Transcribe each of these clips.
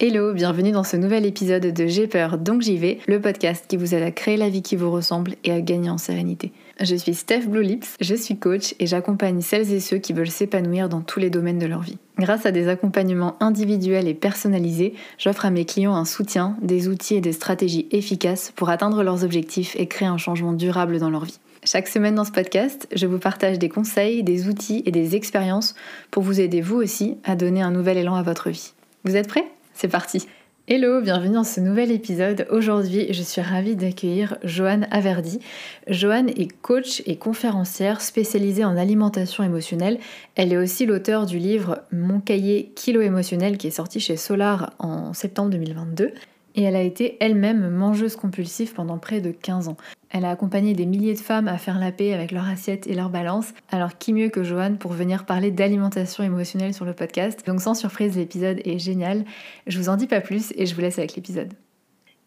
Hello, bienvenue dans ce nouvel épisode de J'ai peur donc j'y vais, le podcast qui vous aide à créer la vie qui vous ressemble et à gagner en sérénité. Je suis Steph Blue Lips, je suis coach et j'accompagne celles et ceux qui veulent s'épanouir dans tous les domaines de leur vie. Grâce à des accompagnements individuels et personnalisés, j'offre à mes clients un soutien, des outils et des stratégies efficaces pour atteindre leurs objectifs et créer un changement durable dans leur vie. Chaque semaine dans ce podcast, je vous partage des conseils, des outils et des expériences pour vous aider vous aussi à donner un nouvel élan à votre vie. Vous êtes prêts? C'est parti Hello, bienvenue dans ce nouvel épisode. Aujourd'hui, je suis ravie d'accueillir Joanne Averdi. Joanne est coach et conférencière spécialisée en alimentation émotionnelle. Elle est aussi l'auteur du livre Mon cahier kilo émotionnel qui est sorti chez Solar en septembre 2022 et elle a été elle-même mangeuse compulsive pendant près de 15 ans. Elle a accompagné des milliers de femmes à faire la paix avec leur assiette et leur balance. Alors qui mieux que Joanne pour venir parler d'alimentation émotionnelle sur le podcast? Donc sans surprise, l'épisode est génial. Je vous en dis pas plus et je vous laisse avec l'épisode.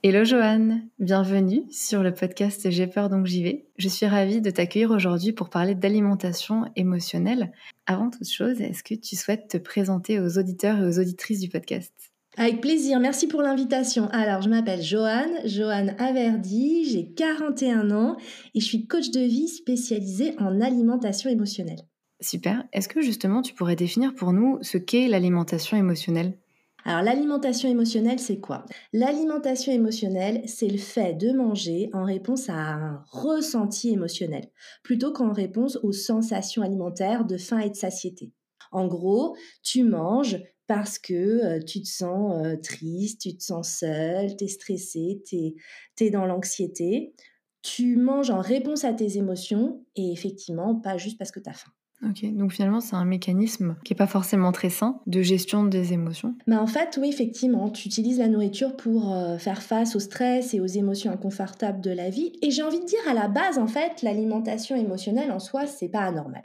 Hello Joanne, bienvenue sur le podcast J'ai peur donc j'y vais. Je suis ravie de t'accueillir aujourd'hui pour parler d'alimentation émotionnelle. Avant toute chose, est-ce que tu souhaites te présenter aux auditeurs et aux auditrices du podcast? Avec plaisir, merci pour l'invitation. Alors, je m'appelle Joanne, Joanne Averdi, j'ai 41 ans et je suis coach de vie spécialisée en alimentation émotionnelle. Super. Est-ce que justement tu pourrais définir pour nous ce qu'est l'alimentation émotionnelle? Alors l'alimentation émotionnelle, c'est quoi? L'alimentation émotionnelle, c'est le fait de manger en réponse à un ressenti émotionnel, plutôt qu'en réponse aux sensations alimentaires de faim et de satiété. En gros, tu manges parce que tu te sens triste, tu te sens seul, tu es stressé, tu es, dans l'anxiété. Tu manges en réponse à tes émotions et effectivement, pas juste parce que tu as faim. Ok, donc finalement, c'est un mécanisme qui n'est pas forcément très sain de gestion des émotions. Bah, en fait, oui, effectivement, tu utilises la nourriture pour faire face au stress et aux émotions inconfortables de la vie. Et j'ai envie de dire, à la base, en fait, l'alimentation émotionnelle en soi, c'est pas anormal.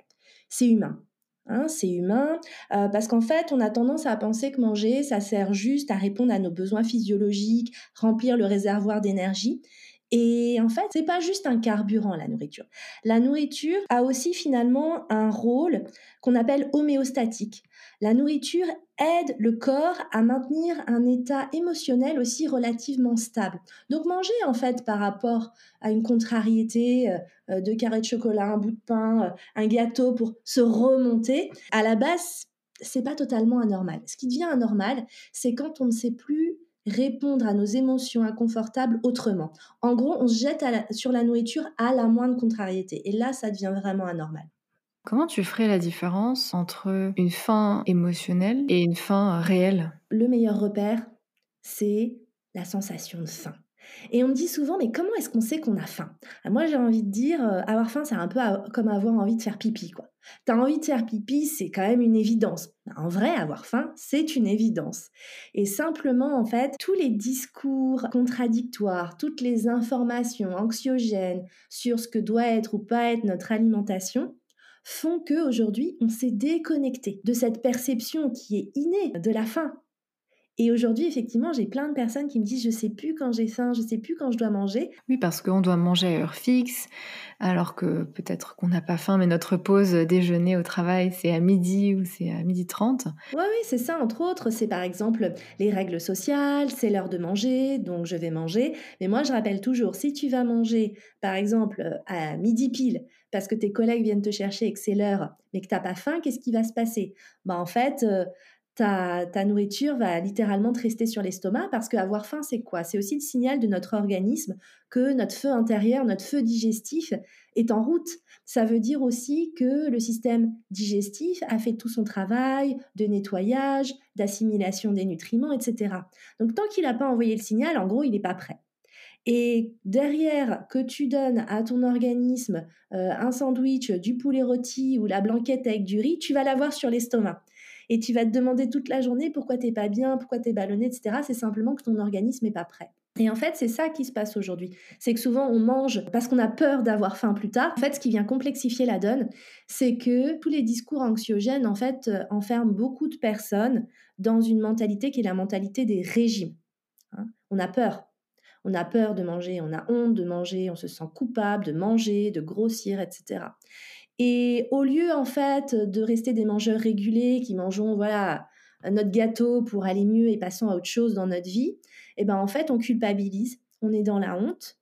C'est humain. Hein, c'est humain, euh, parce qu'en fait, on a tendance à penser que manger, ça sert juste à répondre à nos besoins physiologiques, remplir le réservoir d'énergie. Et en fait, c'est pas juste un carburant la nourriture. La nourriture a aussi finalement un rôle qu'on appelle homéostatique. La nourriture aide le corps à maintenir un état émotionnel aussi relativement stable. Donc manger en fait par rapport à une contrariété, euh, euh, de carrés de chocolat, un bout de pain, euh, un gâteau pour se remonter, à la base, c'est pas totalement anormal. Ce qui devient anormal, c'est quand on ne sait plus répondre à nos émotions inconfortables autrement. En gros, on se jette sur la nourriture à la moindre contrariété. Et là, ça devient vraiment anormal. Comment tu ferais la différence entre une faim émotionnelle et une faim réelle? Le meilleur repère, c'est la sensation de faim. Et on me dit souvent, mais comment est-ce qu'on sait qu'on a faim? Ah, Moi, j'ai envie de dire, euh, avoir faim, c'est un peu comme avoir envie de faire pipi, quoi. T'as envie de faire pipi, c'est quand même une évidence. Bah, en vrai, avoir faim, c'est une évidence. Et simplement, en fait, tous les discours contradictoires, toutes les informations anxiogènes sur ce que doit être ou pas être notre alimentation, font que aujourd'hui on s'est déconnecté de cette perception qui est innée de la faim. Et aujourd'hui, effectivement, j'ai plein de personnes qui me disent je sais plus quand j'ai faim, je sais plus quand je dois manger. Oui, parce qu'on doit manger à heure fixe, alors que peut-être qu'on n'a pas faim, mais notre pause déjeuner au travail, c'est à midi ou c'est à midi 30. Oui, oui, c'est ça, entre autres. C'est par exemple les règles sociales, c'est l'heure de manger, donc je vais manger. Mais moi, je rappelle toujours, si tu vas manger, par exemple, à midi pile, parce que tes collègues viennent te chercher et que c'est l'heure, mais que tu n'as pas faim, qu'est-ce qui va se passer? Bah, En fait, euh, ta, nourriture va littéralement te rester sur l'estomac parce qu'avoir faim, c'est quoi? C'est aussi le signal de notre organisme que notre feu intérieur, notre feu digestif est en route. Ça veut dire aussi que le système digestif a fait tout son travail de nettoyage, d'assimilation des nutriments, etc. Donc tant qu'il n'a pas envoyé le signal, en gros, il n'est pas prêt. Et derrière, que tu donnes à ton organisme euh, un sandwich, du poulet rôti ou la blanquette avec du riz, tu vas l'avoir sur l'estomac. Et tu vas te demander toute la journée pourquoi t'es pas bien, pourquoi t'es ballonné, etc. C'est simplement que ton organisme n'est pas prêt. Et en fait, c'est ça qui se passe aujourd'hui. C'est que souvent, on mange parce qu'on a peur d'avoir faim plus tard. En fait, ce qui vient complexifier la donne, c'est que tous les discours anxiogènes, en fait, euh, enferment beaucoup de personnes dans une mentalité qui est la mentalité des régimes. Hein. on a peur. On a peur de manger, on a honte de manger, on se sent coupable de manger, de grossir, etc. Et au lieu, en fait, de rester des mangeurs régulés qui mangeons, voilà, notre gâteau pour aller mieux et passons à autre chose dans notre vie, eh ben en fait on culpabilise, on est dans la honte,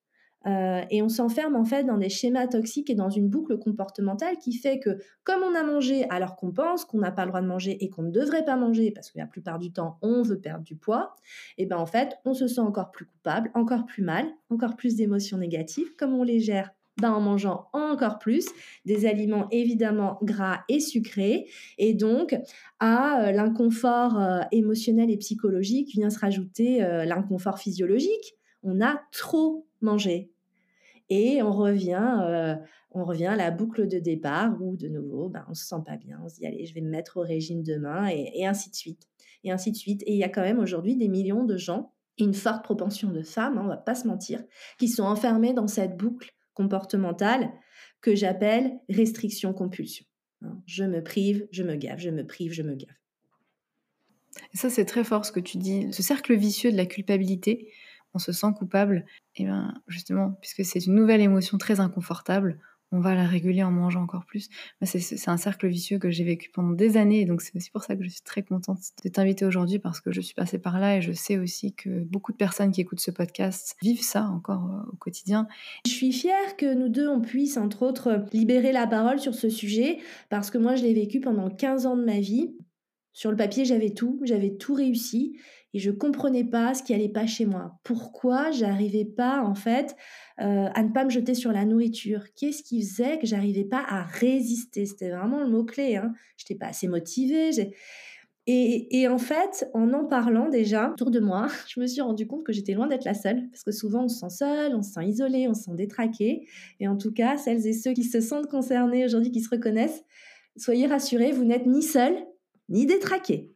euh, et on s'enferme en fait dans des schémas toxiques et dans une boucle comportementale qui fait que comme on a mangé alors qu'on pense qu'on n'a pas le droit de manger et qu'on ne devrait pas manger parce que la plupart du temps on veut perdre du poids, et eh ben en fait on se sent encore plus coupable, encore plus mal, encore plus d'émotions négatives. Comme on les gère ben, en mangeant encore plus des aliments évidemment gras et sucrés. Et donc, à euh, l'inconfort euh, émotionnel et psychologique vient se rajouter l'inconfort physiologique. On a trop mangé, et on revient, euh, on revient à la boucle de départ où de nouveau, ben, on se sent pas bien, on se dit allez, je vais me mettre au régime demain et, ainsi de suite. Et ainsi de suite. Et il y a quand même aujourd'hui des millions de gens, une forte propension de femmes, hein, on va pas se mentir, qui sont enfermées dans cette boucle comportementale que j'appelle restriction-compulsion. Hein. Je me prive, je me gave, je me prive, je me gave. Et ça, c'est très fort ce que tu dis. Ce cercle vicieux de la culpabilité, on se sent coupable, et bien justement, puisque c'est une nouvelle émotion très inconfortable, on va la réguler en mangeant encore plus. C'est un cercle vicieux que j'ai vécu pendant des années, et donc c'est aussi pour ça que je suis très contente de t'inviter aujourd'hui parce que je suis passée par là et je sais aussi que beaucoup de personnes qui écoutent ce podcast vivent ça encore euh, au quotidien. Je suis fière que nous deux, on puisse, entre autres, libérer la parole sur ce sujet parce que moi, je l'ai vécu pendant 15 ans de ma vie. Sur le papier, j'avais tout, j'avais tout réussi et je comprenais pas ce qui allait pas chez moi. Pourquoi j'arrivais pas en fait euh, à ne pas me jeter sur la nourriture? Qu'est-ce qui faisait que j'arrivais pas à résister? C'était vraiment le mot clé. Hein. J'étais pas assez motivée. Et, et, en fait, en en parlant déjà autour de moi, je me suis rendu compte que j'étais loin d'être la seule, parce que souvent on se sent seul, on se sent isolé, on se sent détraqué. Et en tout cas, celles et ceux qui se sentent concernés aujourd'hui, qui se reconnaissent, soyez rassurés, vous n'êtes ni seul ni détraqué.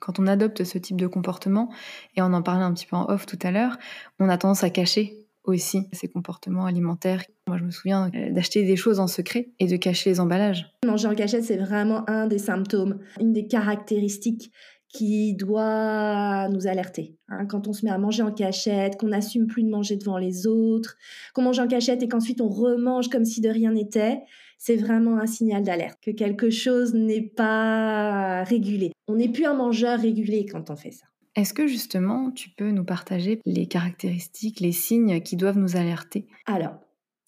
Quand on adopte ce type de comportement, et on en parlait un petit peu en off tout à l'heure, on a tendance à cacher aussi ces comportements alimentaires. Moi, je me souviens euh, d'acheter des choses en secret et de cacher les emballages. Manger en cachette, c'est vraiment un des symptômes, une des caractéristiques qui doit nous alerter. Hein. quand on se met à manger en cachette, qu'on n'assume plus de manger devant les autres, qu'on mange en cachette et qu'ensuite on remange comme si de rien n'était, c'est vraiment un signal d'alerte, que quelque chose n'est pas régulé. On n'est plus un mangeur régulé quand on fait ça. Est-ce que justement tu peux nous partager les caractéristiques, les signes qui doivent nous alerter? Alors,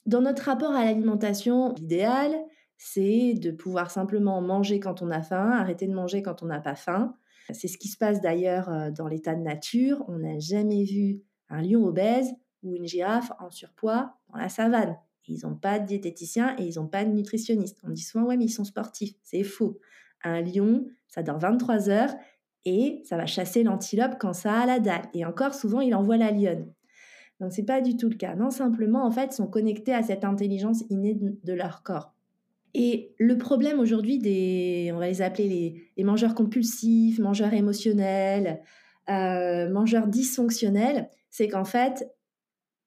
dans notre rapport à l'alimentation, l'idéal, c'est de pouvoir simplement manger quand on a faim, arrêter de manger quand on n'a pas faim. C'est ce qui se passe d'ailleurs euh, dans l'état de nature. On n'a jamais vu un lion obèse ou une girafe en surpoids dans la savane. Ils n'ont pas de diététicien et ils n'ont pas de nutritionniste. On dit souvent, ouais, mais ils sont sportifs. C'est faux. Un lion, ça dort 23 heures et ça va chasser l'antilope quand ça a la dalle. Et encore, souvent, il envoie la lionne. Donc, c'est pas du tout le cas. Non, simplement, en fait, ils sont connectés à cette intelligence innée de leur corps. Et le problème aujourd'hui des, on va les appeler les, mangeurs compulsifs, mangeurs émotionnels, euh, mangeurs dysfonctionnels, c'est qu'en fait,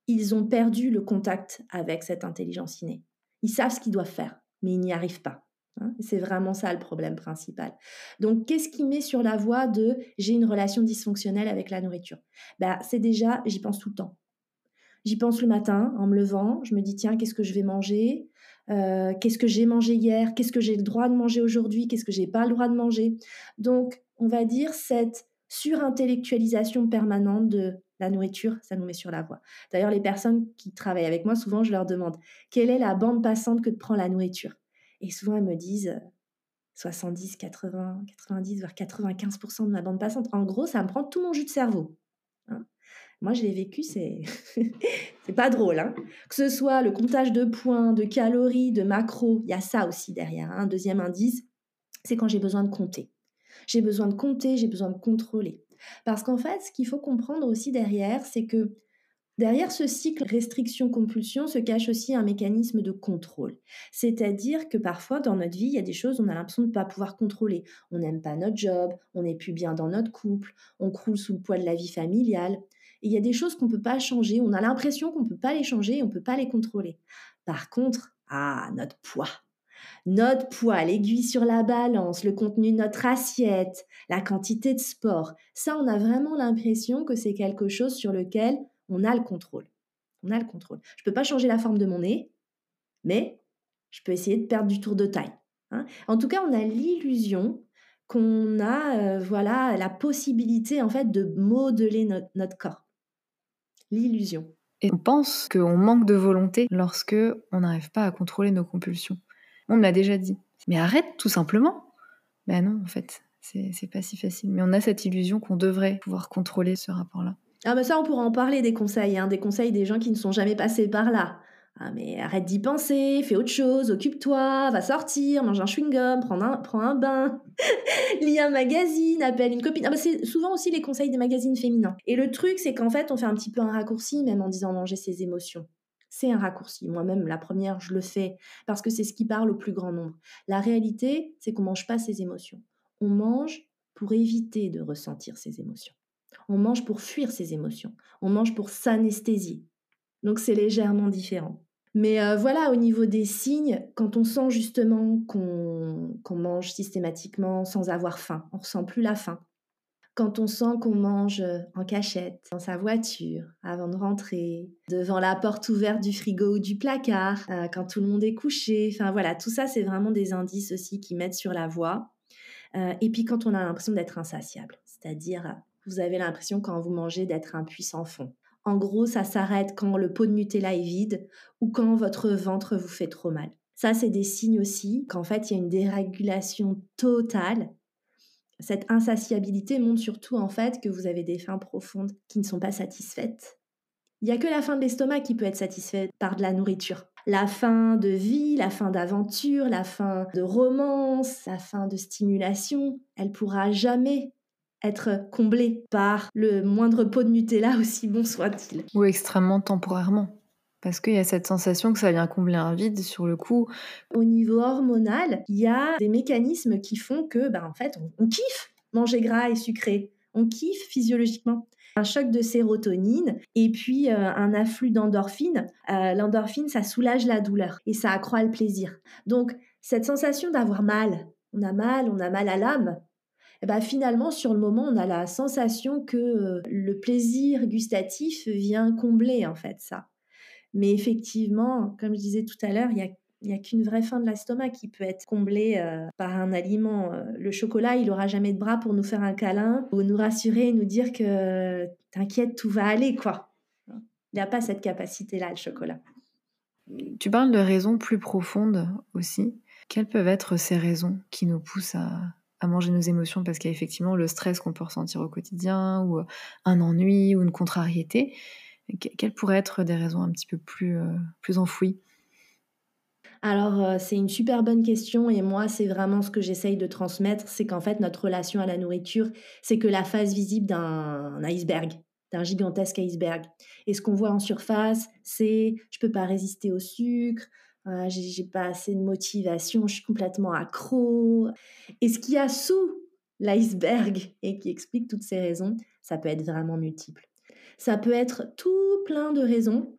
ils ont perdu le contact avec cette intelligence innée. Ils savent ce qu'ils doivent faire, mais ils n'y arrivent pas. Hein. c'est vraiment ça le problème principal. Donc, qu'est-ce qui met sur la voie de j'ai une relation dysfonctionnelle avec la nourriture bah, C'est déjà, j'y pense tout le temps. J'y pense le matin en me levant, je me dis tiens, qu'est-ce que je vais manger? Euh, Qu'est-ce que j'ai mangé hier Qu'est-ce que j'ai le droit de manger aujourd'hui Qu'est-ce que j'ai pas le droit de manger? Donc, on va dire cette surintellectualisation permanente de la nourriture, ça nous met sur la voie. D'ailleurs, les personnes qui travaillent avec moi, souvent, je leur demande quelle est la bande passante que prend la nourriture? Et souvent, elles me disent 70, 80, 90, voire 95% de ma bande passante. En gros, ça me prend tout mon jus de cerveau. Hein. Moi, je l'ai vécu, c'est pas drôle. Hein. que ce soit le comptage de points, de calories, de macros, il y a ça aussi derrière. Un hein. deuxième indice, c'est quand j'ai besoin de compter. J'ai besoin de compter, j'ai besoin de contrôler. Parce qu'en fait, ce qu'il faut comprendre aussi derrière, c'est que derrière ce cycle restriction-compulsion se cache aussi un mécanisme de contrôle. C'est-à-dire que parfois dans notre vie, il y a des choses on a l'impression de ne pas pouvoir contrôler. On n'aime pas notre job, on n'est plus bien dans notre couple, on croule sous le poids de la vie familiale. Et il y a des choses qu'on ne peut pas changer, on a l'impression qu'on ne peut pas les changer on ne peut pas les contrôler. Par contre, ah, notre poids, notre poids, l'aiguille sur la balance, le contenu de notre assiette, la quantité de sport, ça, on a vraiment l'impression que c'est quelque chose sur lequel on a le contrôle. On a le contrôle. Je ne peux pas changer la forme de mon nez, mais je peux essayer de perdre du tour de taille. Hein. En tout cas, on a l'illusion qu'on a voilà la possibilité en fait de modeler notre corps. L'illusion. Et on pense qu'on manque de volonté lorsque on n'arrive pas à contrôler nos compulsions. On me l'a déjà dit. Mais arrête tout simplement. Ben non, en fait, c'est pas si facile. Mais on a cette illusion qu'on devrait pouvoir contrôler ce rapport-là. Ah ben ça, on pourra en parler des conseils, hein, des conseils des gens qui ne sont jamais passés par là. Ah mais arrête d'y penser, fais autre chose, occupe-toi, va sortir, mange un chewing-gum, prends un, prends un bain, lis un magazine, appelle une copine. Ah bah c'est souvent aussi les conseils des magazines féminins. Et le truc, c'est qu'en fait, on fait un petit peu un raccourci, même en disant manger ses émotions. C'est un raccourci. Moi-même, la première, je le fais parce que c'est ce qui parle au plus grand nombre. La réalité, c'est qu'on mange pas ses émotions. On mange pour éviter de ressentir ses émotions. On mange pour fuir ses émotions. On mange pour s'anesthésier. Donc c'est légèrement différent. Mais euh, voilà, au niveau des signes, quand on sent justement qu'on mange systématiquement sans avoir faim, on ressent plus la faim. Quand on sent qu'on mange euh, en cachette, dans sa voiture, avant de rentrer, devant la porte ouverte du frigo ou du placard, euh, quand tout le monde est couché, enfin voilà, tout ça c'est vraiment des indices aussi qui mettent sur la voie. et puis quand on a l'impression d'être insatiable, c'est-à-dire vous avez l'impression quand vous mangez d'être un puissant fond. En gros, ça s'arrête quand le pot de Nutella est vide ou quand votre ventre vous fait trop mal. Ça, c'est des signes aussi qu'en fait, il y a une dérégulation totale. Cette insatiabilité montre surtout en fait que vous avez des faims profondes qui ne sont pas satisfaites. Il n'y a que la faim de l'estomac qui peut être satisfaite par de la nourriture. La faim de vie, la faim d'aventure, la faim de romance, la faim de stimulation, elle pourra jamais être comblé par le moindre pot de Nutella, aussi bon soit-il. Ou extrêmement temporairement. Parce qu'il y a cette sensation que ça vient combler un vide sur le coup. Au niveau hormonal, il y a des mécanismes qui font que, ben, en fait, on, kiffe manger gras et sucré. On kiffe physiologiquement un choc de sérotonine et puis euh, un afflux d'endorphine. Euh, l'endorphine, ça soulage la douleur et ça accroît le plaisir. Donc, cette sensation d'avoir mal, on a mal, on a mal à l'âme, eh ben, finalement, sur le moment, on a la sensation que euh, le plaisir gustatif vient combler en fait ça. Mais effectivement, comme je disais tout à l'heure, il n'y a qu'une vraie faim de l'estomac qui peut être comblée euh, par un aliment. Euh, le chocolat, il n'aura jamais de bras pour nous faire un câlin ou nous rassurer et nous dire que t'inquiète, tout va aller, quoi. Il n'a pas cette capacité-là, le chocolat. Tu parles de raisons plus profondes aussi. Quelles peuvent être ces raisons qui nous poussent à, à manger nos émotions? Parce qu'il y a effectivement le stress qu'on peut ressentir au quotidien ou un ennui ou une contrariété. Quelles pourraient être des raisons un petit peu plus, euh, plus enfouies? Alors, euh, c'est une super bonne question et moi, c'est vraiment ce que j'essaye de transmettre, c'est qu'en fait, notre relation à la nourriture, c'est que la face visible d'un iceberg, d'un gigantesque iceberg. Et ce qu'on voit en surface, c'est je peux pas résister au sucre, euh, j'ai pas assez de motivation, je suis complètement accro. Et ce qu'il y a sous l'iceberg et qui explique toutes ces raisons, ça peut être vraiment multiple. Ça peut être tout plein de raisons,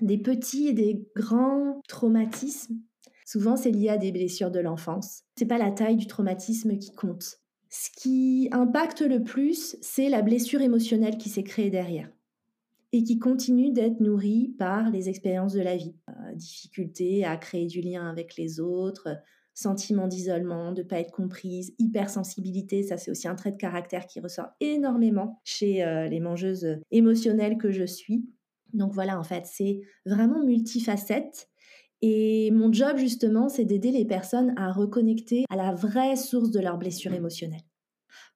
des petits et des grands traumatismes. Souvent, c'est lié à des blessures de l'enfance. C'est pas la taille du traumatisme qui compte. Ce qui impacte le plus, c'est la blessure émotionnelle qui s'est créée derrière et qui continue d'être nourrie par les expériences de la vie. Euh, difficulté à créer du lien avec les autres, sentiment d'isolement, de pas être comprise, hypersensibilité, ça c'est aussi un trait de caractère qui ressort énormément chez euh, les mangeuses émotionnelles que je suis. Donc voilà, en fait, c'est vraiment multifacette. Et mon job, justement, c'est d'aider les personnes à reconnecter à la vraie source de leur blessure émotionnelle.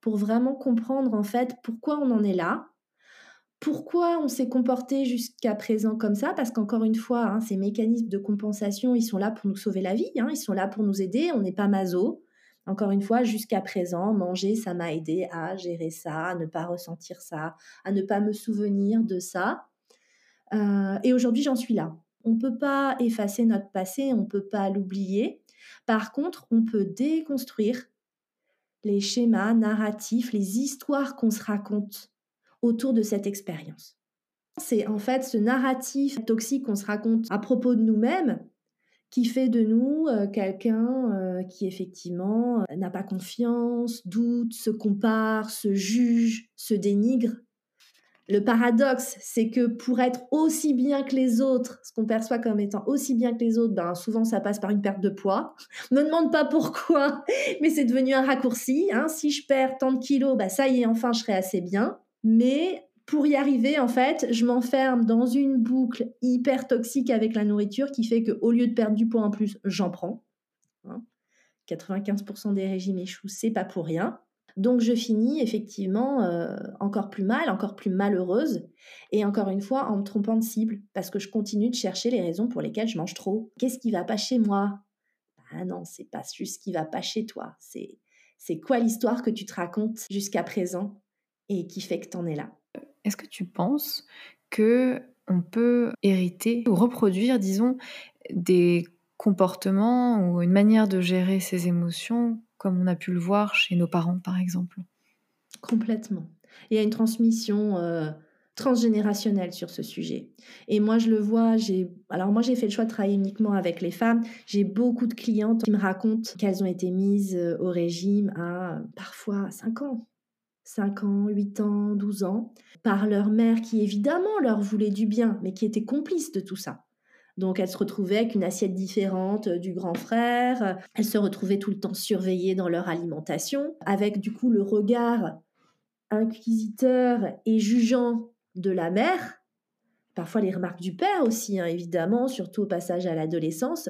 Pour vraiment comprendre, en fait, pourquoi on en est là, pourquoi on s'est comporté jusqu'à présent comme ça? Parce qu'encore une fois, hein, ces mécanismes de compensation, ils sont là pour nous sauver la vie, hein, ils sont là pour nous aider, on n'est pas maso. Encore une fois, jusqu'à présent, manger, ça m'a aidé à gérer ça, à ne pas ressentir ça, à ne pas me souvenir de ça. Euh, et aujourd'hui, j'en suis là. On ne peut pas effacer notre passé, on ne peut pas l'oublier. Par contre, on peut déconstruire les schémas narratifs, les histoires qu'on se raconte autour de cette expérience. C'est en fait ce narratif toxique qu'on se raconte à propos de nous-mêmes qui fait de nous euh, quelqu'un euh, qui effectivement euh, n'a pas confiance, doute, se compare, se juge, se dénigre. Le paradoxe, c'est que pour être aussi bien que les autres, ce qu'on perçoit comme étant aussi bien que les autres, ben souvent ça passe par une perte de poids. Ne me demande pas pourquoi, mais c'est devenu un raccourci. Hein. Si je perds tant de kilos, ben ça y est, enfin je serai assez bien. Mais pour y arriver, en fait, je m'enferme dans une boucle hyper toxique avec la nourriture qui fait qu'au lieu de perdre du poids en plus, j'en prends. 95% hein. des régimes échouent, c'est pas pour rien. Donc je finis effectivement euh, encore plus mal, encore plus malheureuse, et encore une fois en me trompant de cible, parce que je continue de chercher les raisons pour lesquelles je mange trop. Qu'est-ce qui va pas chez moi? Ah non, c'est pas juste ce qui va pas chez toi. C'est c'est quoi l'histoire que tu te racontes jusqu'à présent? Et qui fait que tu en es là. Est-ce que tu penses que on peut hériter ou reproduire, disons, des comportements ou une manière de gérer ses émotions comme on a pu le voir chez nos parents, par exemple? Complètement. Il y a une transmission euh, transgénérationnelle sur ce sujet. Et moi, je le vois, j'ai... Alors moi, j'ai fait le choix de travailler uniquement avec les femmes. J'ai beaucoup de clientes qui me racontent qu'elles ont été mises euh, au régime à parfois 5 ans. 5 ans, 8 ans, 12 ans, par leur mère qui évidemment leur voulait du bien, mais qui était complice de tout ça. Donc elles se retrouvaient avec une assiette différente euh, du grand frère, elles se retrouvaient tout le temps surveillées dans leur alimentation, avec du coup le regard inquisiteur et jugeant de la mère, parfois les remarques du père aussi, hein, évidemment, surtout au passage à l'adolescence.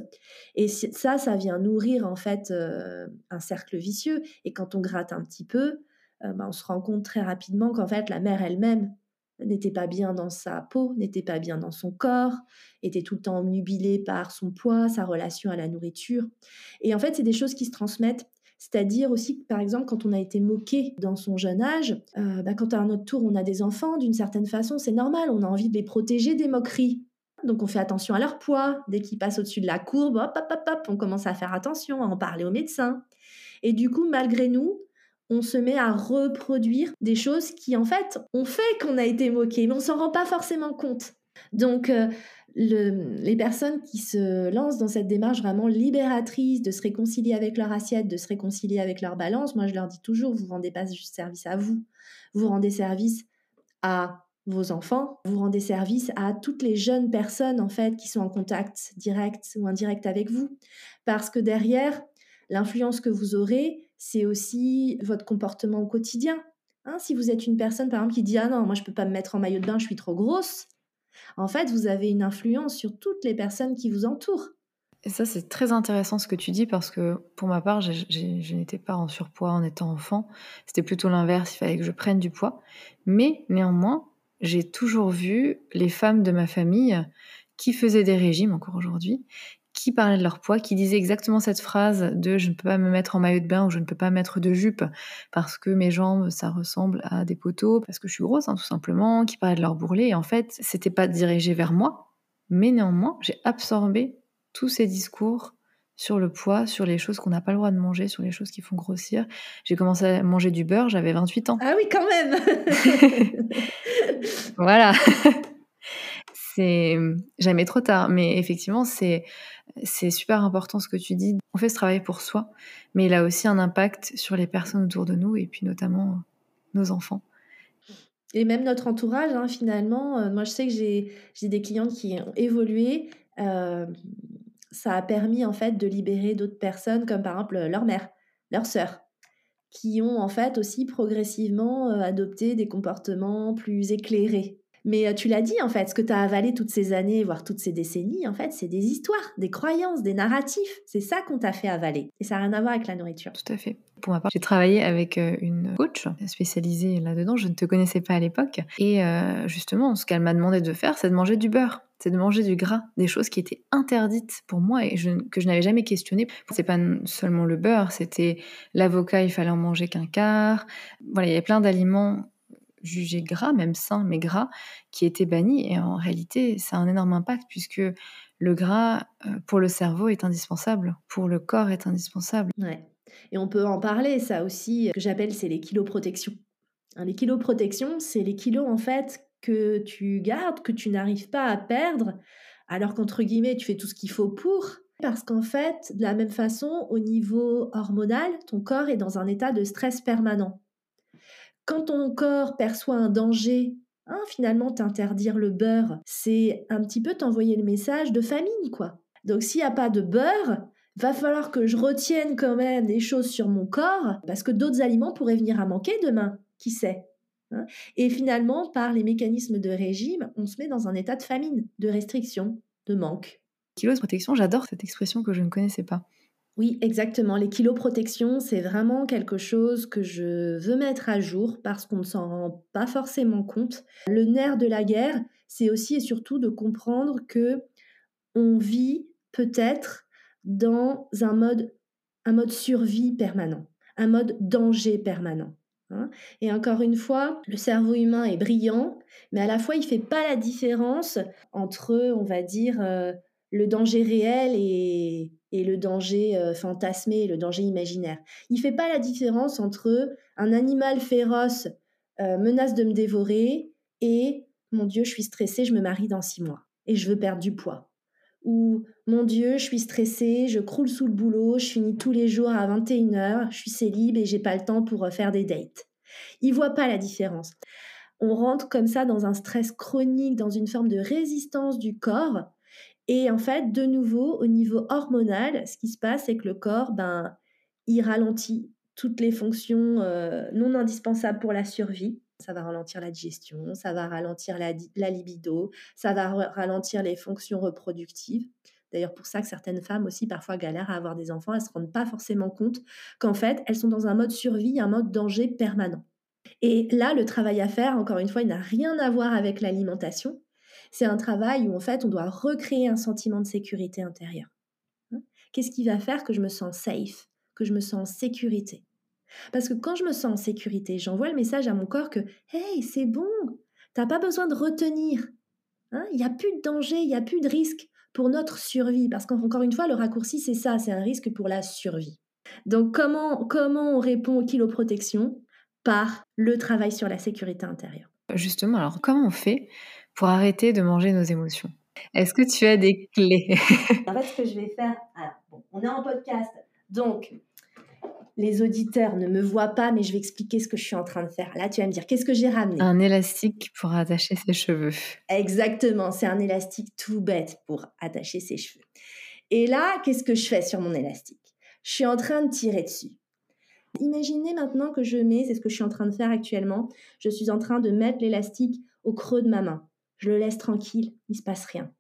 Et ça, ça vient nourrir en fait euh, un cercle vicieux. Et quand on gratte un petit peu, euh, bah, on se rend compte très rapidement qu'en fait la mère elle-même n'était pas bien dans sa peau, n'était pas bien dans son corps, était tout le temps omnubilé par son poids, sa relation à la nourriture. Et en fait, c'est des choses qui se transmettent. C'est-à-dire aussi que, par exemple, quand on a été moqué dans son jeune âge, euh, bah, quand à notre tour on a des enfants, d'une certaine façon, c'est normal, on a envie de les protéger des moqueries. Donc on fait attention à leur poids. Dès qu'ils passent au-dessus de la courbe, hop, hop, hop, hop, on commence à faire attention, à en parler au médecin. Et du coup, malgré nous, on se met à reproduire des choses qui, en fait, ont fait qu'on a été moqué, mais on s'en rend pas forcément compte. Donc, euh, les personnes qui se lancent dans cette démarche vraiment libératrice de se réconcilier avec leur assiette, de se réconcilier avec leur balance, moi je leur dis toujours, vous rendez pas juste service à vous, vous rendez service à vos enfants, vous rendez service à toutes les jeunes personnes en fait qui sont en contact direct ou indirect avec vous, parce que derrière l'influence que vous aurez, c'est aussi votre comportement au quotidien. Hein, si vous êtes une personne, par exemple, qui dit Ah non, moi je ne peux pas me mettre en maillot de bain, je suis trop grosse, en fait, vous avez une influence sur toutes les personnes qui vous entourent. Et ça, c'est très intéressant ce que tu dis parce que pour ma part, je n'étais pas en surpoids en étant enfant. C'était plutôt l'inverse, il fallait que je prenne du poids. Mais néanmoins, j'ai toujours vu les femmes de ma famille qui faisaient des régimes encore aujourd'hui qui parlaient de leur poids, qui disaient exactement cette phrase de je ne peux pas me mettre en maillot de bain ou je ne peux pas mettre de jupe parce que mes jambes ça ressemble à des poteaux, parce que je suis grosse hein, tout simplement, qui parlaient de leur bourrelet. Et en fait, c'était pas dirigé vers moi, mais néanmoins, j'ai absorbé tous ces discours sur le poids, sur les choses qu'on n'a pas le droit de manger, sur les choses qui font grossir. J'ai commencé à manger du beurre, j'avais 28 ans. Ah oui, quand même Voilà c'est jamais trop tard, mais effectivement, c'est c'est super important ce que tu dis. On fait ce travail pour soi, mais il a aussi un impact sur les personnes autour de nous et puis notamment nos enfants. Et même notre entourage, hein, finalement. Euh, moi, je sais que j'ai des clientes qui ont évolué. Euh, ça a permis en fait de libérer d'autres personnes, comme par exemple leur mère, leur sœur, qui ont en fait aussi progressivement euh, adopté des comportements plus éclairés mais tu l'as dit, en fait, ce que tu as avalé toutes ces années, voire toutes ces décennies, en fait, c'est des histoires, des croyances, des narratifs. C'est ça qu'on t'a fait avaler. Et ça n'a rien à voir avec la nourriture. Tout à fait. Pour ma part, j'ai travaillé avec une coach spécialisée là-dedans. Je ne te connaissais pas à l'époque. Et justement, ce qu'elle m'a demandé de faire, c'est de manger du beurre c'est de manger du gras, des choses qui étaient interdites pour moi et que je n'avais jamais questionné. C'est pas seulement le beurre, c'était l'avocat, il fallait en manger qu'un quart. Voilà, il y a plein d'aliments jugé gras, même sain, mais gras, qui était banni. Et en réalité, ça a un énorme impact puisque le gras, euh, pour le cerveau, est indispensable, pour le corps est indispensable. Ouais. Et on peut en parler, ça aussi, que j'appelle, c'est les kilos protection. Hein, les kilos protection, c'est les kilos, en fait, que tu gardes, que tu n'arrives pas à perdre, alors qu'entre guillemets, tu fais tout ce qu'il faut pour. Parce qu'en fait, de la même façon, au niveau hormonal, ton corps est dans un état de stress permanent quand ton corps perçoit un danger Hein, finalement, t'interdire le beurre, c'est un petit peu t'envoyer le message de famine, quoi. Donc s'il n'y a pas de beurre, va falloir que je retienne quand même des choses sur mon corps, parce que d'autres aliments pourraient venir à manquer demain, qui sait hein. Et finalement, par les mécanismes de régime, on se met dans un état de famine, de restriction, de manque. Kilo de protection, j'adore cette expression que je ne connaissais pas. Oui, exactement. Les kilos protection, c'est vraiment quelque chose que je veux mettre à jour parce qu'on ne s'en rend pas forcément compte. Le nerf de la guerre, c'est aussi et surtout de comprendre que on vit peut-être dans un mode, un mode survie permanent, un mode danger permanent. Hein. Et encore une fois, le cerveau humain est brillant, mais à la fois il fait pas la différence entre, on va dire, euh, le danger réel et, et le danger euh, fantasmé, le danger imaginaire. Il fait pas la différence entre un animal féroce euh, menace de me dévorer et mon Dieu, je suis stressée, je me marie dans six mois et je veux perdre du poids. Ou mon Dieu, je suis stressée, je croule sous le boulot, je finis tous les jours à 21h, je suis célib et j'ai pas le temps pour euh, faire des dates. Il voit pas la différence. On rentre comme ça dans un stress chronique, dans une forme de résistance du corps et en fait, de nouveau, au niveau hormonal, ce qui se passe, c'est que le corps, ben, il ralentit toutes les fonctions euh, non indispensables pour la survie. Ça va ralentir la digestion, ça va ralentir la, la libido, ça va ralentir les fonctions reproductives. D'ailleurs, pour ça que certaines femmes aussi parfois galèrent à avoir des enfants, elles ne se rendent pas forcément compte qu'en fait, elles sont dans un mode survie, un mode danger permanent. Et là, le travail à faire, encore une fois, il n'a rien à voir avec l'alimentation, c'est un travail où en fait on doit recréer un sentiment de sécurité intérieure. Hein? Qu'est-ce qui va faire que je me sens safe, que je me sens en sécurité? Parce que quand je me sens en sécurité, j'envoie le message à mon corps que hey, c'est bon, t'as pas besoin de retenir. Hein? Il n'y a plus de danger, il n'y a plus de risque pour notre survie. Parce qu'encore une fois, le raccourci, c'est ça, c'est un risque pour la survie. Donc comment, comment on répond aux kiloprotection Par le travail sur la sécurité intérieure. Justement, alors comment on fait pour arrêter de manger nos émotions Est-ce que tu as des clés? En fait, ce que je vais faire, on est en podcast, donc les auditeurs ne me voient pas, mais je vais expliquer ce que je suis en train de faire. Là, tu vas me dire, qu'est-ce que j'ai ramené? Un élastique pour attacher ses cheveux. Exactement, c'est un élastique tout bête pour attacher ses cheveux. Et là, qu'est-ce que je fais sur mon élastique? Je suis en train de tirer dessus. Imaginez maintenant que je mets, c'est ce que je suis en train de faire actuellement, je suis en train de mettre l'élastique au creux de ma main je le laisse tranquille, il se passe rien.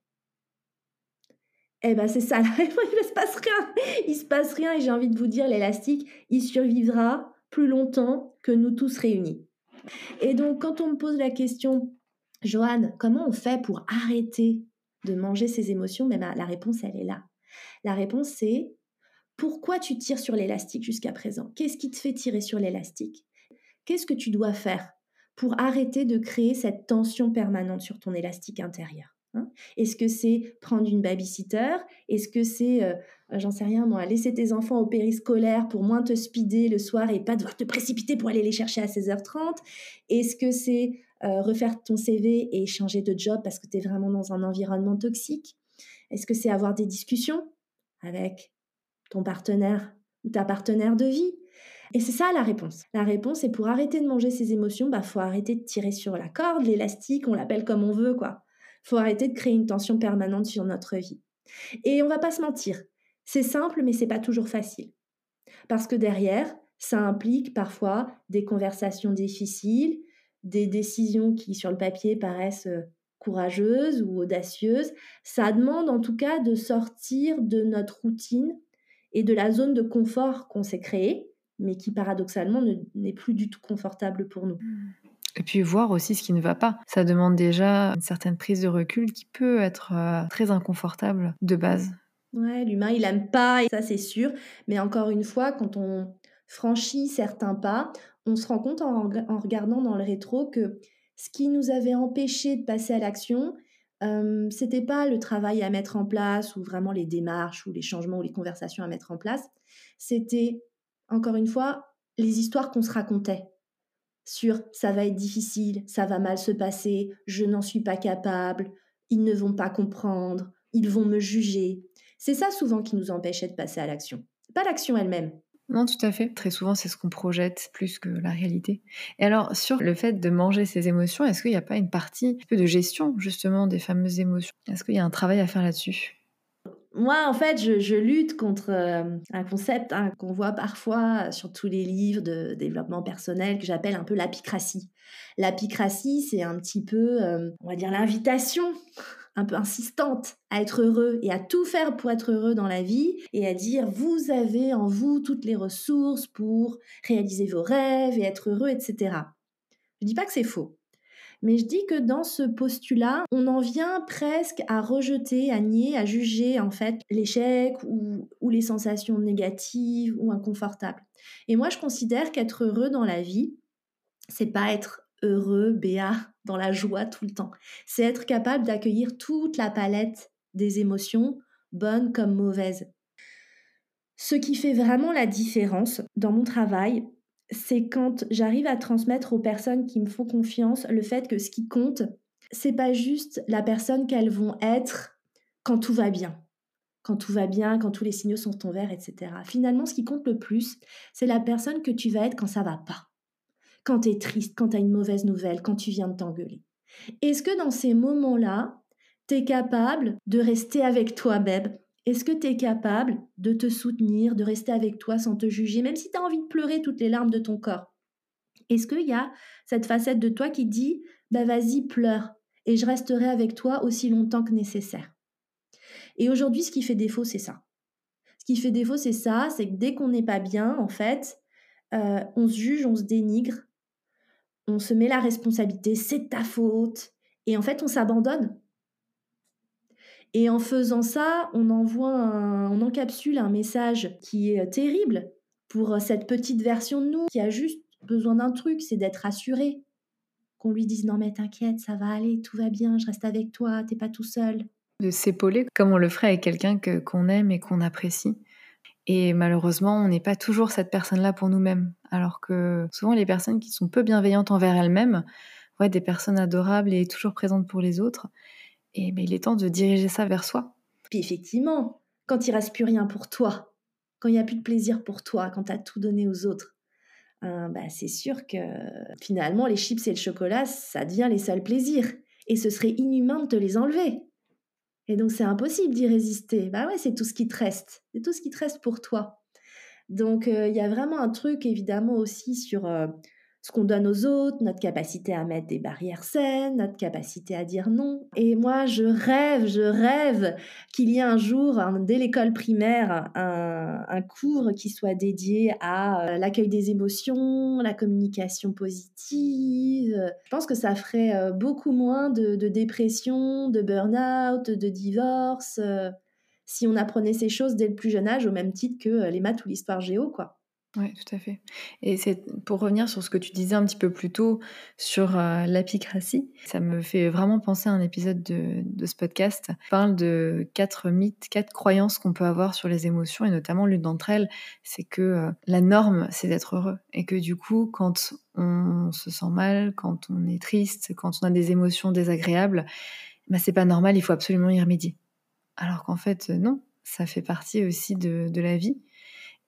Eh ben c'est ça, il ne se passe rien, il se passe rien et j'ai envie de vous dire, l'élastique, il survivra plus longtemps que nous tous réunis. Et donc quand on me pose la question, Joanne, comment on fait pour arrêter de manger ses émotions? Mais la réponse, elle est là. La réponse, c'est pourquoi tu tires sur l'élastique jusqu'à présent? Qu'est-ce qui te fait tirer sur l'élastique? Qu'est-ce que tu dois faire pour arrêter de créer cette tension permanente sur ton élastique intérieur hein. Est-ce que c'est prendre une babysitter? Est-ce que c'est, euh, j'en sais rien moi, laisser tes enfants au périscolaire pour moins te speeder le soir et pas devoir te précipiter pour aller les chercher à 16h30 Est-ce que c'est euh, refaire ton CV et changer de job parce que tu es vraiment dans un environnement toxique? Est-ce que c'est avoir des discussions avec ton partenaire ou ta partenaire de vie? Et c'est ça la réponse. La réponse, c'est pour arrêter de manger ses émotions, bah faut arrêter de tirer sur la corde, l'élastique, on l'appelle comme on veut, quoi. Faut arrêter de créer une tension permanente sur notre vie. Et on va pas se mentir, c'est simple, mais c'est pas toujours facile. Parce que derrière, ça implique parfois des conversations difficiles, des décisions qui, sur le papier, paraissent euh, courageuses ou audacieuses. Ça demande en tout cas de sortir de notre routine et de la zone de confort qu'on s'est créée mais qui paradoxalement n'est plus du tout confortable pour nous. Et puis voir aussi ce qui ne va pas. Ça demande déjà une certaine prise de recul qui peut être euh, très inconfortable de base. Ouais, l'humain il aime pas, et ça c'est sûr. Mais encore une fois, quand on franchit certains pas, on se rend compte en, regardant dans le rétro que ce qui nous avait empêché de passer à l'action, euh, c'était pas le travail à mettre en place ou vraiment les démarches ou les changements ou les conversations à mettre en place, c'était encore une fois, les histoires qu'on se racontait sur ça va être difficile, ça va mal se passer, je n'en suis pas capable, ils ne vont pas comprendre, ils vont me juger. C'est ça souvent qui nous empêchait de passer à l'action. Pas l'action elle-même. Non, tout à fait. Très souvent, c'est ce qu'on projette plus que la réalité. Et alors, sur le fait de manger ses émotions, est-ce qu'il n'y a pas une partie un peu de gestion, justement, des fameuses émotions? Est-ce qu'il y a un travail à faire là-dessus? Moi, en fait, je, lutte contre euh, un concept hein, qu'on voit parfois sur tous les livres de développement personnel que j'appelle un peu l'apicratie. L'apicratie, c'est un petit peu, euh, on va dire, l'invitation un peu insistante à être heureux et à tout faire pour être heureux dans la vie et à dire vous avez en vous toutes les ressources pour réaliser vos rêves et être heureux, etc. Je dis pas que c'est faux. Mais je dis que dans ce postulat, on en vient presque à rejeter, à nier, à juger en fait l'échec ou, ou les sensations négatives ou inconfortables. Et moi, je considère qu'être heureux dans la vie, c'est pas être heureux, béat, dans la joie tout le temps. C'est être capable d'accueillir toute la palette des émotions, bonnes comme mauvaises. Ce qui fait vraiment la différence dans mon travail, c'est quand j'arrive à transmettre aux personnes qui me font confiance le fait que ce qui compte, c'est pas juste la personne qu'elles vont être quand tout va bien. Quand tout va bien, quand tous les signaux sont en vert, etc. Finalement, ce qui compte le plus, c'est la personne que tu vas être quand ça va pas. Quand tu es triste, quand tu as une mauvaise nouvelle, quand tu viens de t'engueuler. Est-ce que dans ces moments-là, tu es capable de rester avec toi, Beb? Est-ce que tu es capable de te soutenir, de rester avec toi sans te juger, même si tu as envie de pleurer toutes les larmes de ton corps? Est-ce qu'il y a cette facette de toi qui dit bah vas-y, pleure et je resterai avec toi aussi longtemps que nécessaire Et aujourd'hui, ce qui fait défaut, c'est ça. Ce qui fait défaut, c'est ça, c'est que dès qu'on n'est pas bien, en fait, euh, on se juge, on se dénigre, on se met la responsabilité, c'est ta faute, et en fait, on s'abandonne. Et en faisant ça, on envoie, on encapsule un message qui est euh, terrible pour euh, cette petite version de nous qui a juste besoin d'un truc, c'est d'être rassurée. Qu'on lui dise non mais t'inquiète, ça va aller, tout va bien, je reste avec toi, t'es pas tout seul. De s'épauler comme on le ferait avec quelqu'un que, qu'on aime et qu'on apprécie. Et malheureusement, on n'est pas toujours cette personne-là pour nous-mêmes. Alors que souvent, les personnes qui sont peu bienveillantes envers elles-mêmes être des personnes adorables et toujours présentes pour les autres. Et ben, il est temps de diriger ça vers soi. Puis effectivement, quand il reste plus rien pour toi, quand il n'y a plus de plaisir pour toi, quand tu as tout donné aux autres, bah, c'est sûr que finalement, les chips et le chocolat, ça devient les seuls plaisirs. Et ce serait inhumain de te les enlever. Et donc, c'est impossible d'y résister. Bah ouais, c'est tout ce qui te reste. C'est tout ce qui te reste pour toi. Donc, euh, il y a vraiment un truc, évidemment, aussi sur euh, ce qu'on donne aux autres, notre capacité à mettre des barrières saines, notre capacité à dire non. Et moi, je rêve, je rêve qu'il y ait un jour, dès l'école primaire, un, cours qui soit dédié à euh, l'accueil des émotions, la communication positive. Je pense que ça ferait euh, beaucoup moins de, de dépression, de burn-out, de divorce, euh, si on apprenait ces choses dès le plus jeune âge, au même titre que les maths ou l'histoire géo, quoi. Oui, tout à fait. Et c'est pour revenir sur ce que tu disais un petit peu plus tôt sur euh, l'apicratie, ça me fait vraiment penser à un épisode de, ce podcast. On parle de quatre mythes, quatre croyances qu'on peut avoir sur les émotions, et notamment l'une d'entre elles, c'est que euh, la norme, c'est d'être heureux. Et que du coup, quand on se sent mal, quand on est triste, quand on a des émotions désagréables, bah, c'est pas normal, il faut absolument y remédier. Alors qu'en fait, non, ça fait partie aussi de la vie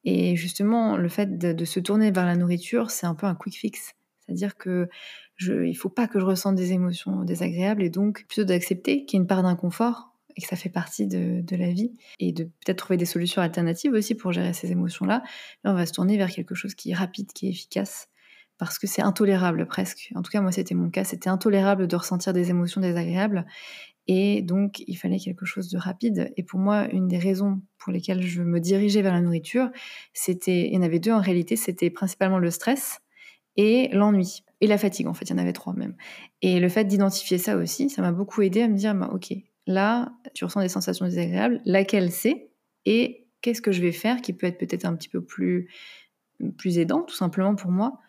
et justement, le fait de, se tourner vers la nourriture, c'est un peu un quick fix. C'est-à-dire que je, il faut pas que je ressente des émotions désagréables et donc plutôt d'accepter qu'il y a une part d'inconfort et que ça fait partie de, la vie et de peut-être trouver des solutions alternatives aussi pour gérer ces émotions-là. Là, on va se tourner vers quelque chose qui est rapide, qui est efficace parce que c'est intolérable presque. En tout cas, moi, c'était mon cas. C'était intolérable de ressentir des émotions désagréables et donc, il fallait quelque chose de rapide. Et pour moi, une des raisons pour lesquelles je me dirigeais vers la nourriture, c'était, il y en avait deux en réalité, c'était principalement le stress et l'ennui. Et la fatigue, en fait, il y en avait trois même. Et le fait d'identifier ça aussi, ça m'a beaucoup aidé à me dire, bah, ok, là, tu ressens des sensations désagréables, laquelle c'est et qu'est-ce que je vais faire qui peut être peut-être un petit peu plus, plus aidant, tout simplement pour moi,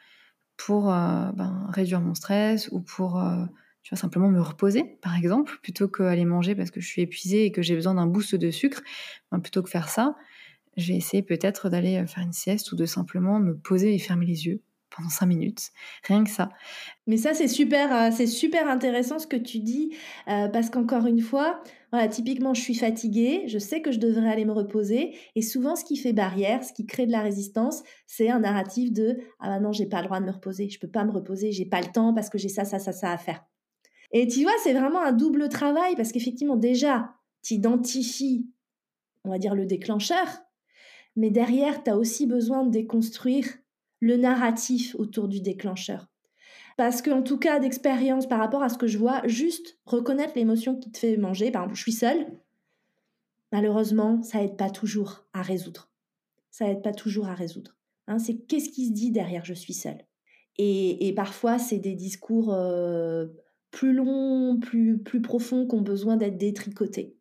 pour euh, ben, réduire mon stress ou pour... Euh, tu vas simplement me reposer, par exemple, plutôt qu'aller manger parce que je suis épuisée et que j'ai besoin d'un boost de sucre. Ben, plutôt que faire ça, je vais essayer peut-être d'aller euh, faire une sieste ou de simplement me poser et fermer les yeux pendant cinq minutes, rien que ça. Mais ça, c'est super, euh, c'est super intéressant ce que tu dis, euh, parce qu'encore une fois, voilà, typiquement, je suis fatiguée, je sais que je devrais aller me reposer, et souvent, ce qui fait barrière, ce qui crée de la résistance, c'est un narratif de ah bah non, j'ai pas le droit de me reposer, je peux pas me reposer, j'ai pas le temps parce que j'ai ça, ça, ça, ça à faire. Et tu vois, c'est vraiment un double travail parce qu'effectivement, déjà, tu identifies, on va dire, le déclencheur, mais derrière, tu as aussi besoin de déconstruire le narratif autour du déclencheur. Parce qu'en tout cas, d'expérience par rapport à ce que je vois, juste reconnaître l'émotion qui te fait manger, par exemple, je suis seule, malheureusement, ça aide pas toujours à résoudre. Ça aide pas toujours à résoudre. Hein, c'est qu'est-ce qui se dit derrière je suis seule? Et, parfois, c'est des discours euh, plus longs, plus, plus profonds, qui ont besoin d'être détricotés.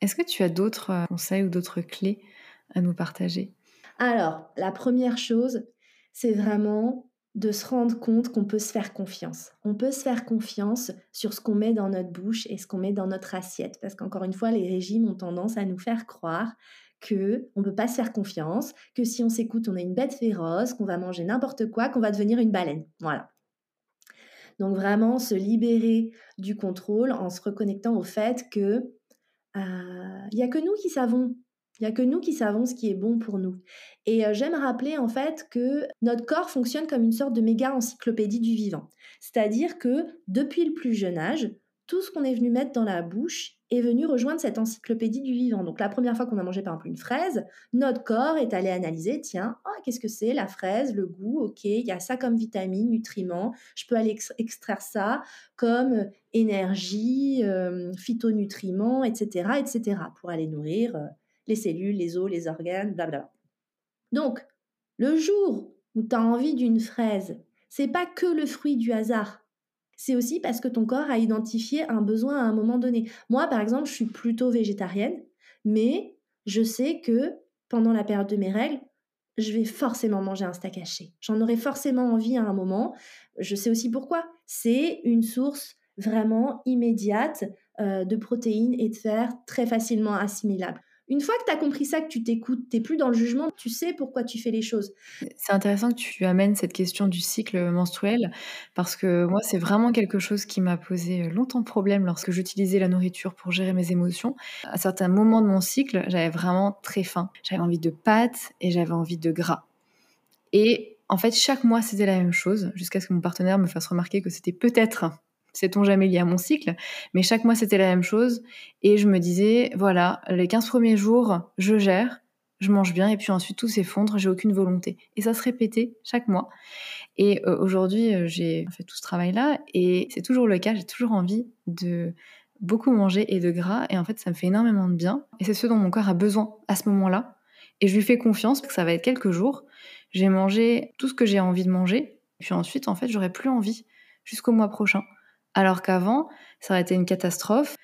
Est-ce que tu as d'autres euh, conseils ou d'autres clés à nous partager? Alors, la première chose, c'est vraiment de se rendre compte qu'on peut se faire confiance. On peut se faire confiance sur ce qu'on met dans notre bouche et ce qu'on met dans notre assiette. Parce qu'encore une fois, les régimes ont tendance à nous faire croire que on peut pas se faire confiance, que si on s'écoute, on est une bête féroce, qu'on va manger n'importe quoi, qu'on va devenir une baleine. Voilà. Donc vraiment se libérer du contrôle en se reconnectant au fait que il euh, n'y a que nous qui savons. Il n'y a que nous qui savons ce qui est bon pour nous. Et euh, j'aime rappeler en fait que notre corps fonctionne comme une sorte de méga encyclopédie du vivant. C'est-à-dire que depuis le plus jeune âge, tout ce qu'on est venu mettre dans la bouche est venu rejoindre cette encyclopédie du vivant. Donc la première fois qu'on a mangé par exemple une fraise, notre corps est allé analyser, tiens, oh, qu'est-ce que c'est la fraise, le goût, ok, il y a ça comme vitamine, nutriments, je peux aller extraire ça comme euh, énergie, euh, phytonutriments, etc., etc., pour aller nourrir euh, les cellules, les os, les organes, blablabla. Donc, le jour où tu as envie d'une fraise, c'est pas que le fruit du hasard c'est aussi parce que ton corps a identifié un besoin à un moment donné. Moi, par exemple, je suis plutôt végétarienne, mais je sais que pendant la période de mes règles, je vais forcément manger un steak haché. J'en aurai forcément envie à un moment. Je sais aussi pourquoi. C'est une source vraiment immédiate euh, de protéines et de fer très facilement assimilable. Une fois que tu as compris ça, que tu t'écoutes, tu plus dans le jugement, tu sais pourquoi tu fais les choses. C'est intéressant que tu amènes cette question du cycle menstruel, parce que moi, c'est vraiment quelque chose qui m'a posé longtemps problème lorsque j'utilisais la nourriture pour gérer mes émotions. À certains moments de mon cycle, j'avais vraiment très faim. J'avais envie de pâtes et j'avais envie de gras. Et en fait, chaque mois, c'était la même chose, jusqu'à ce que mon partenaire me fasse remarquer que c'était peut-être sait-on jamais lié à mon cycle, mais chaque mois c'était la même chose. Et je me disais, voilà, les 15 premiers jours, je gère, je mange bien, et puis ensuite tout s'effondre, j'ai aucune volonté. Et ça se répétait chaque mois. Et euh, aujourd'hui, euh, j'ai fait tout ce travail-là, et c'est toujours le cas, j'ai toujours envie de beaucoup manger et de gras, et en fait ça me fait énormément de bien. Et c'est ce dont mon corps a besoin à ce moment-là. Et je lui fais confiance, parce que ça va être quelques jours. J'ai mangé tout ce que j'ai envie de manger, puis ensuite, en fait, j'aurai plus envie jusqu'au mois prochain. Alors qu'avant, ça aurait été une catastrophe.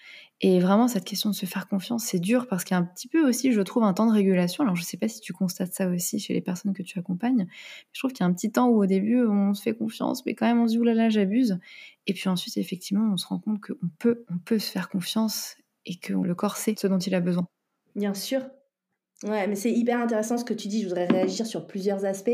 Et vraiment, cette question de se faire confiance, c'est dur parce qu'il y a un petit peu aussi, je trouve, un temps de régulation. Alors, je ne sais pas si tu constates ça aussi chez les personnes que tu accompagnes. je trouve qu'il y a un petit temps où, au début, on se fait confiance, mais quand même, on se dit, oulala, j'abuse. Et puis ensuite, effectivement, on se rend compte qu'on peut, on peut se faire confiance et que le corps sait ce dont il a besoin. Bien sûr. Ouais, mais c'est hyper intéressant ce que tu dis. Je voudrais réagir sur plusieurs aspects.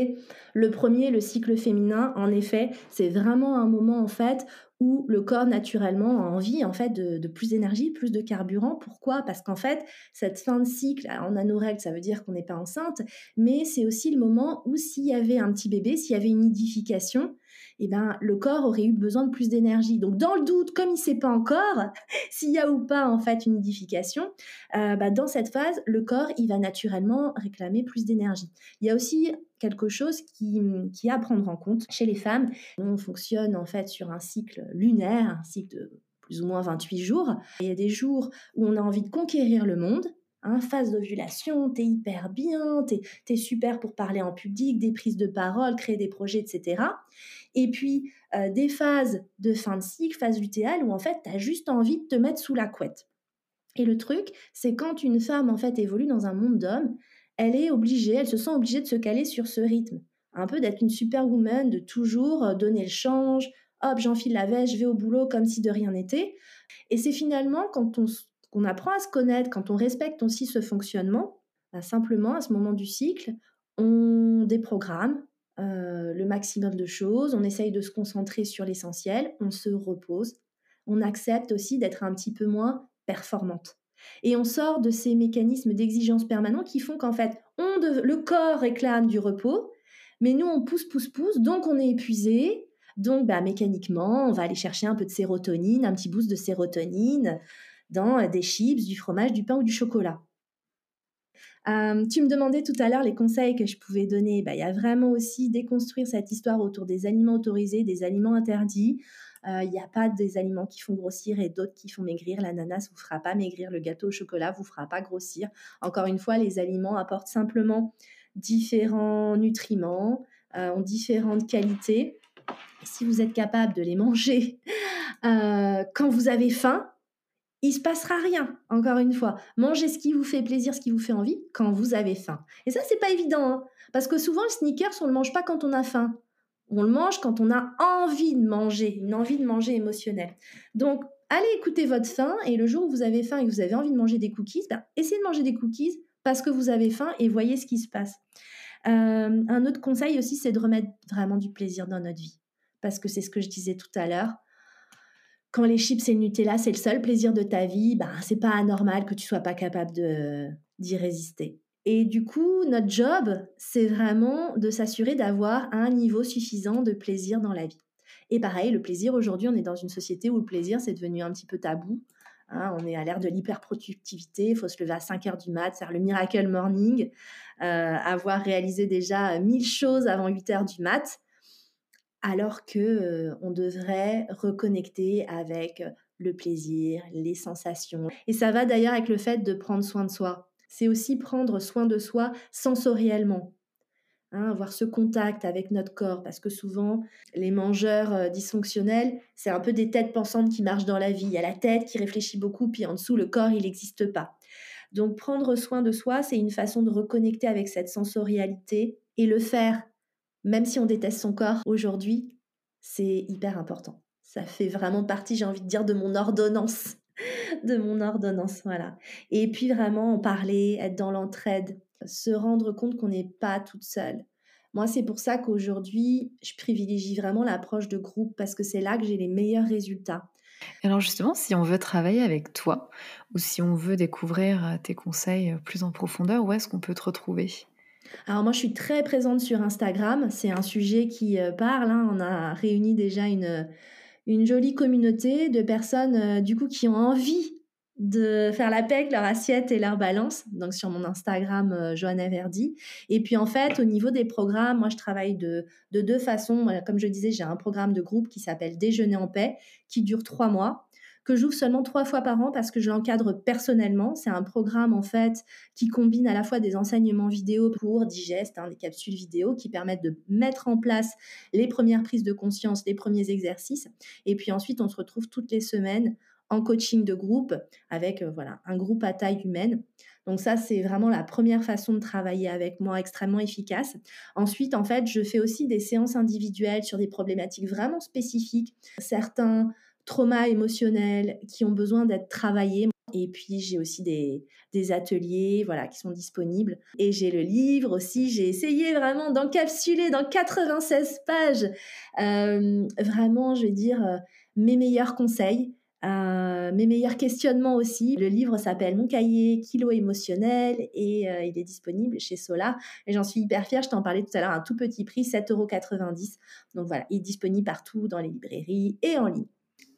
Le premier, le cycle féminin, en effet, c'est vraiment un moment en fait où le corps naturellement a envie en fait de, plus d'énergie, plus de carburant. Pourquoi? Parce qu'en fait, cette fin de cycle, en anorègle, ça veut dire qu'on n'est pas enceinte, mais c'est aussi le moment où s'il y avait un petit bébé, s'il y avait une nidification, eh ben, le corps aurait eu besoin de plus d'énergie. Donc, dans le doute, comme il ne sait pas encore s'il y a ou pas en fait une nidification, euh, bah, dans cette phase, le corps il va naturellement réclamer plus d'énergie. Il y a aussi quelque chose qui, à prendre en compte chez les femmes. On fonctionne en fait sur un cycle lunaire, un cycle de plus ou moins 28 jours. Il y a des jours où on a envie de conquérir le monde, Hein, phase d'ovulation, t'es hyper bien, t'es es super pour parler en public, des prises de parole, créer des projets, etc. Et puis euh, des phases de fin de cycle, phase lutéale, où en fait t'as juste envie de te mettre sous la couette. Et le truc, c'est quand une femme en fait évolue dans un monde d'hommes, elle est obligée, elle se sent obligée de se caler sur ce rythme. Un peu d'être une superwoman, de toujours euh, donner le change, hop, j'enfile la veste, je vais au boulot comme si de rien n'était. Et c'est finalement quand on, apprend à se connaître, quand on respecte aussi ce fonctionnement, bah, simplement à ce moment du cycle, on déprogramme, le maximum de choses, on essaye de se concentrer sur l'essentiel, on se repose, on accepte aussi d'être un petit peu moins performante. Et on sort de ces mécanismes d'exigence permanents qui font qu'en fait, le corps réclame du repos, mais nous, on pousse, pousse, pousse, donc on est épuisé. Donc, bah, mécaniquement, on va aller chercher un peu de sérotonine, un petit boost de sérotonine dans des chips, du fromage, du pain ou du chocolat. Euh, tu me demandais tout à l'heure les conseils que je pouvais donner. Bah, il y a vraiment aussi déconstruire cette histoire autour des aliments autorisés, des aliments interdits. Euh, il n'y a pas des aliments qui font grossir et d'autres qui font maigrir. L'ananas vous fera pas maigrir, le gâteau au chocolat vous fera pas grossir. Encore une fois, les aliments apportent simplement différents nutriments, euh, ont différentes qualités. si vous êtes capable de les manger euh, quand vous avez faim, il se passera rien. Encore une fois, mangez ce qui vous fait plaisir, ce qui vous fait envie quand vous avez faim. Et ça, c'est pas évident, hein, parce que souvent le sneakers, on le mange pas quand on a faim. On le mange quand on a envie de manger, une envie de manger émotionnelle. Donc, allez écouter votre faim et le jour où vous avez faim et que vous avez envie de manger des cookies, ben, essayez de manger des cookies parce que vous avez faim et voyez ce qui se passe. Euh, un autre conseil aussi, c'est de remettre vraiment du plaisir dans notre vie. Parce que c'est ce que je disais tout à l'heure. Quand les chips et le Nutella, c'est le seul plaisir de ta vie, ben, c'est pas anormal que tu sois pas capable d'y résister. Et du coup, notre job, c'est vraiment de s'assurer d'avoir un niveau suffisant de plaisir dans la vie. Et pareil, le plaisir, aujourd'hui, on est dans une société où le plaisir, c'est devenu un petit peu tabou. Hein, on est à l'ère de l'hyperproductivité, il faut se lever à 5 heures du mat, faire le miracle morning, euh, avoir réalisé déjà 1000 choses avant 8 heures du mat, alors que on devrait reconnecter avec le plaisir, les sensations. Et ça va d'ailleurs avec le fait de prendre soin de soi. C'est aussi prendre soin de soi sensoriellement. Hein, avoir ce contact avec notre corps, parce que souvent, les mangeurs dysfonctionnels, c'est un peu des têtes pensantes qui marchent dans la vie. Il y a la tête qui réfléchit beaucoup, puis en dessous, le corps, il n'existe pas. Donc, prendre soin de soi, c'est une façon de reconnecter avec cette sensorialité et le faire, même si on déteste son corps aujourd'hui, c'est hyper important. Ça fait vraiment partie, j'ai envie de dire, de mon ordonnance. de mon ordonnance, voilà. Et puis vraiment en parler, être dans l'entraide, se rendre compte qu'on n'est pas toute seule. Moi, c'est pour ça qu'aujourd'hui, je privilégie vraiment l'approche de groupe parce que c'est là que j'ai les meilleurs résultats. Alors justement, si on veut travailler avec toi ou si on veut découvrir euh, tes conseils euh, plus en profondeur, où est-ce qu'on peut te retrouver? Alors moi, je suis très présente sur Instagram. C'est un sujet qui euh, parle. Hein. On a réuni déjà une, une jolie communauté de personnes du coup qui ont envie de faire la paix avec leur assiette et leur balance, donc sur mon Instagram euh, Johanna Verdi. Et puis en fait, au niveau des programmes, moi je travaille de, de deux façons. Comme je disais, j'ai un programme de groupe qui s'appelle Déjeuner en paix, qui dure trois mois que j'ouvre seulement trois fois par an parce que je l'encadre personnellement. C'est un programme en fait qui combine à la fois des enseignements vidéo pour digeste, hein, des capsules vidéo qui permettent de mettre en place les premières prises de conscience, les premiers exercices. Et puis ensuite, on se retrouve toutes les semaines en coaching de groupe avec euh, voilà un groupe à taille humaine. Donc ça, c'est vraiment la première façon de travailler avec moi, extrêmement efficace. Ensuite, en fait, je fais aussi des séances individuelles sur des problématiques vraiment spécifiques, certains traumas émotionnels qui ont besoin d'être travaillés. Et puis j'ai aussi des, ateliers voilà, qui sont disponibles. Et j'ai le livre aussi. J'ai essayé vraiment d'encapsuler dans 96 pages euh, vraiment, je vais dire, euh, mes meilleurs conseils euh, mes meilleurs questionnements aussi. Le livre s'appelle Mon cahier kilo émotionnel et il est disponible chez Solar. Et j'en suis hyper fière, je t'en parlais tout à l'heure, un tout petit prix, 7,90€. Donc voilà, il est disponible partout dans les librairies et en ligne.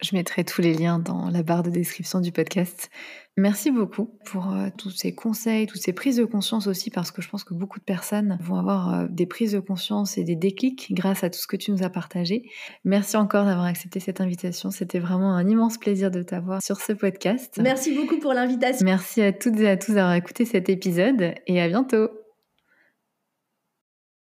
Je mettrai tous les liens dans la barre de description du podcast. Merci beaucoup pour euh, tous ces conseils, toutes ces prises de conscience aussi, parce que je pense que beaucoup de personnes vont avoir euh, des prises de conscience et des déclics grâce à tout ce que tu nous as partagé. Merci encore d'avoir accepté cette invitation. C'était vraiment un immense plaisir de t'avoir sur ce podcast. Merci beaucoup pour l'invitation. Merci à toutes et à tous d'avoir écouté cet épisode et à bientôt.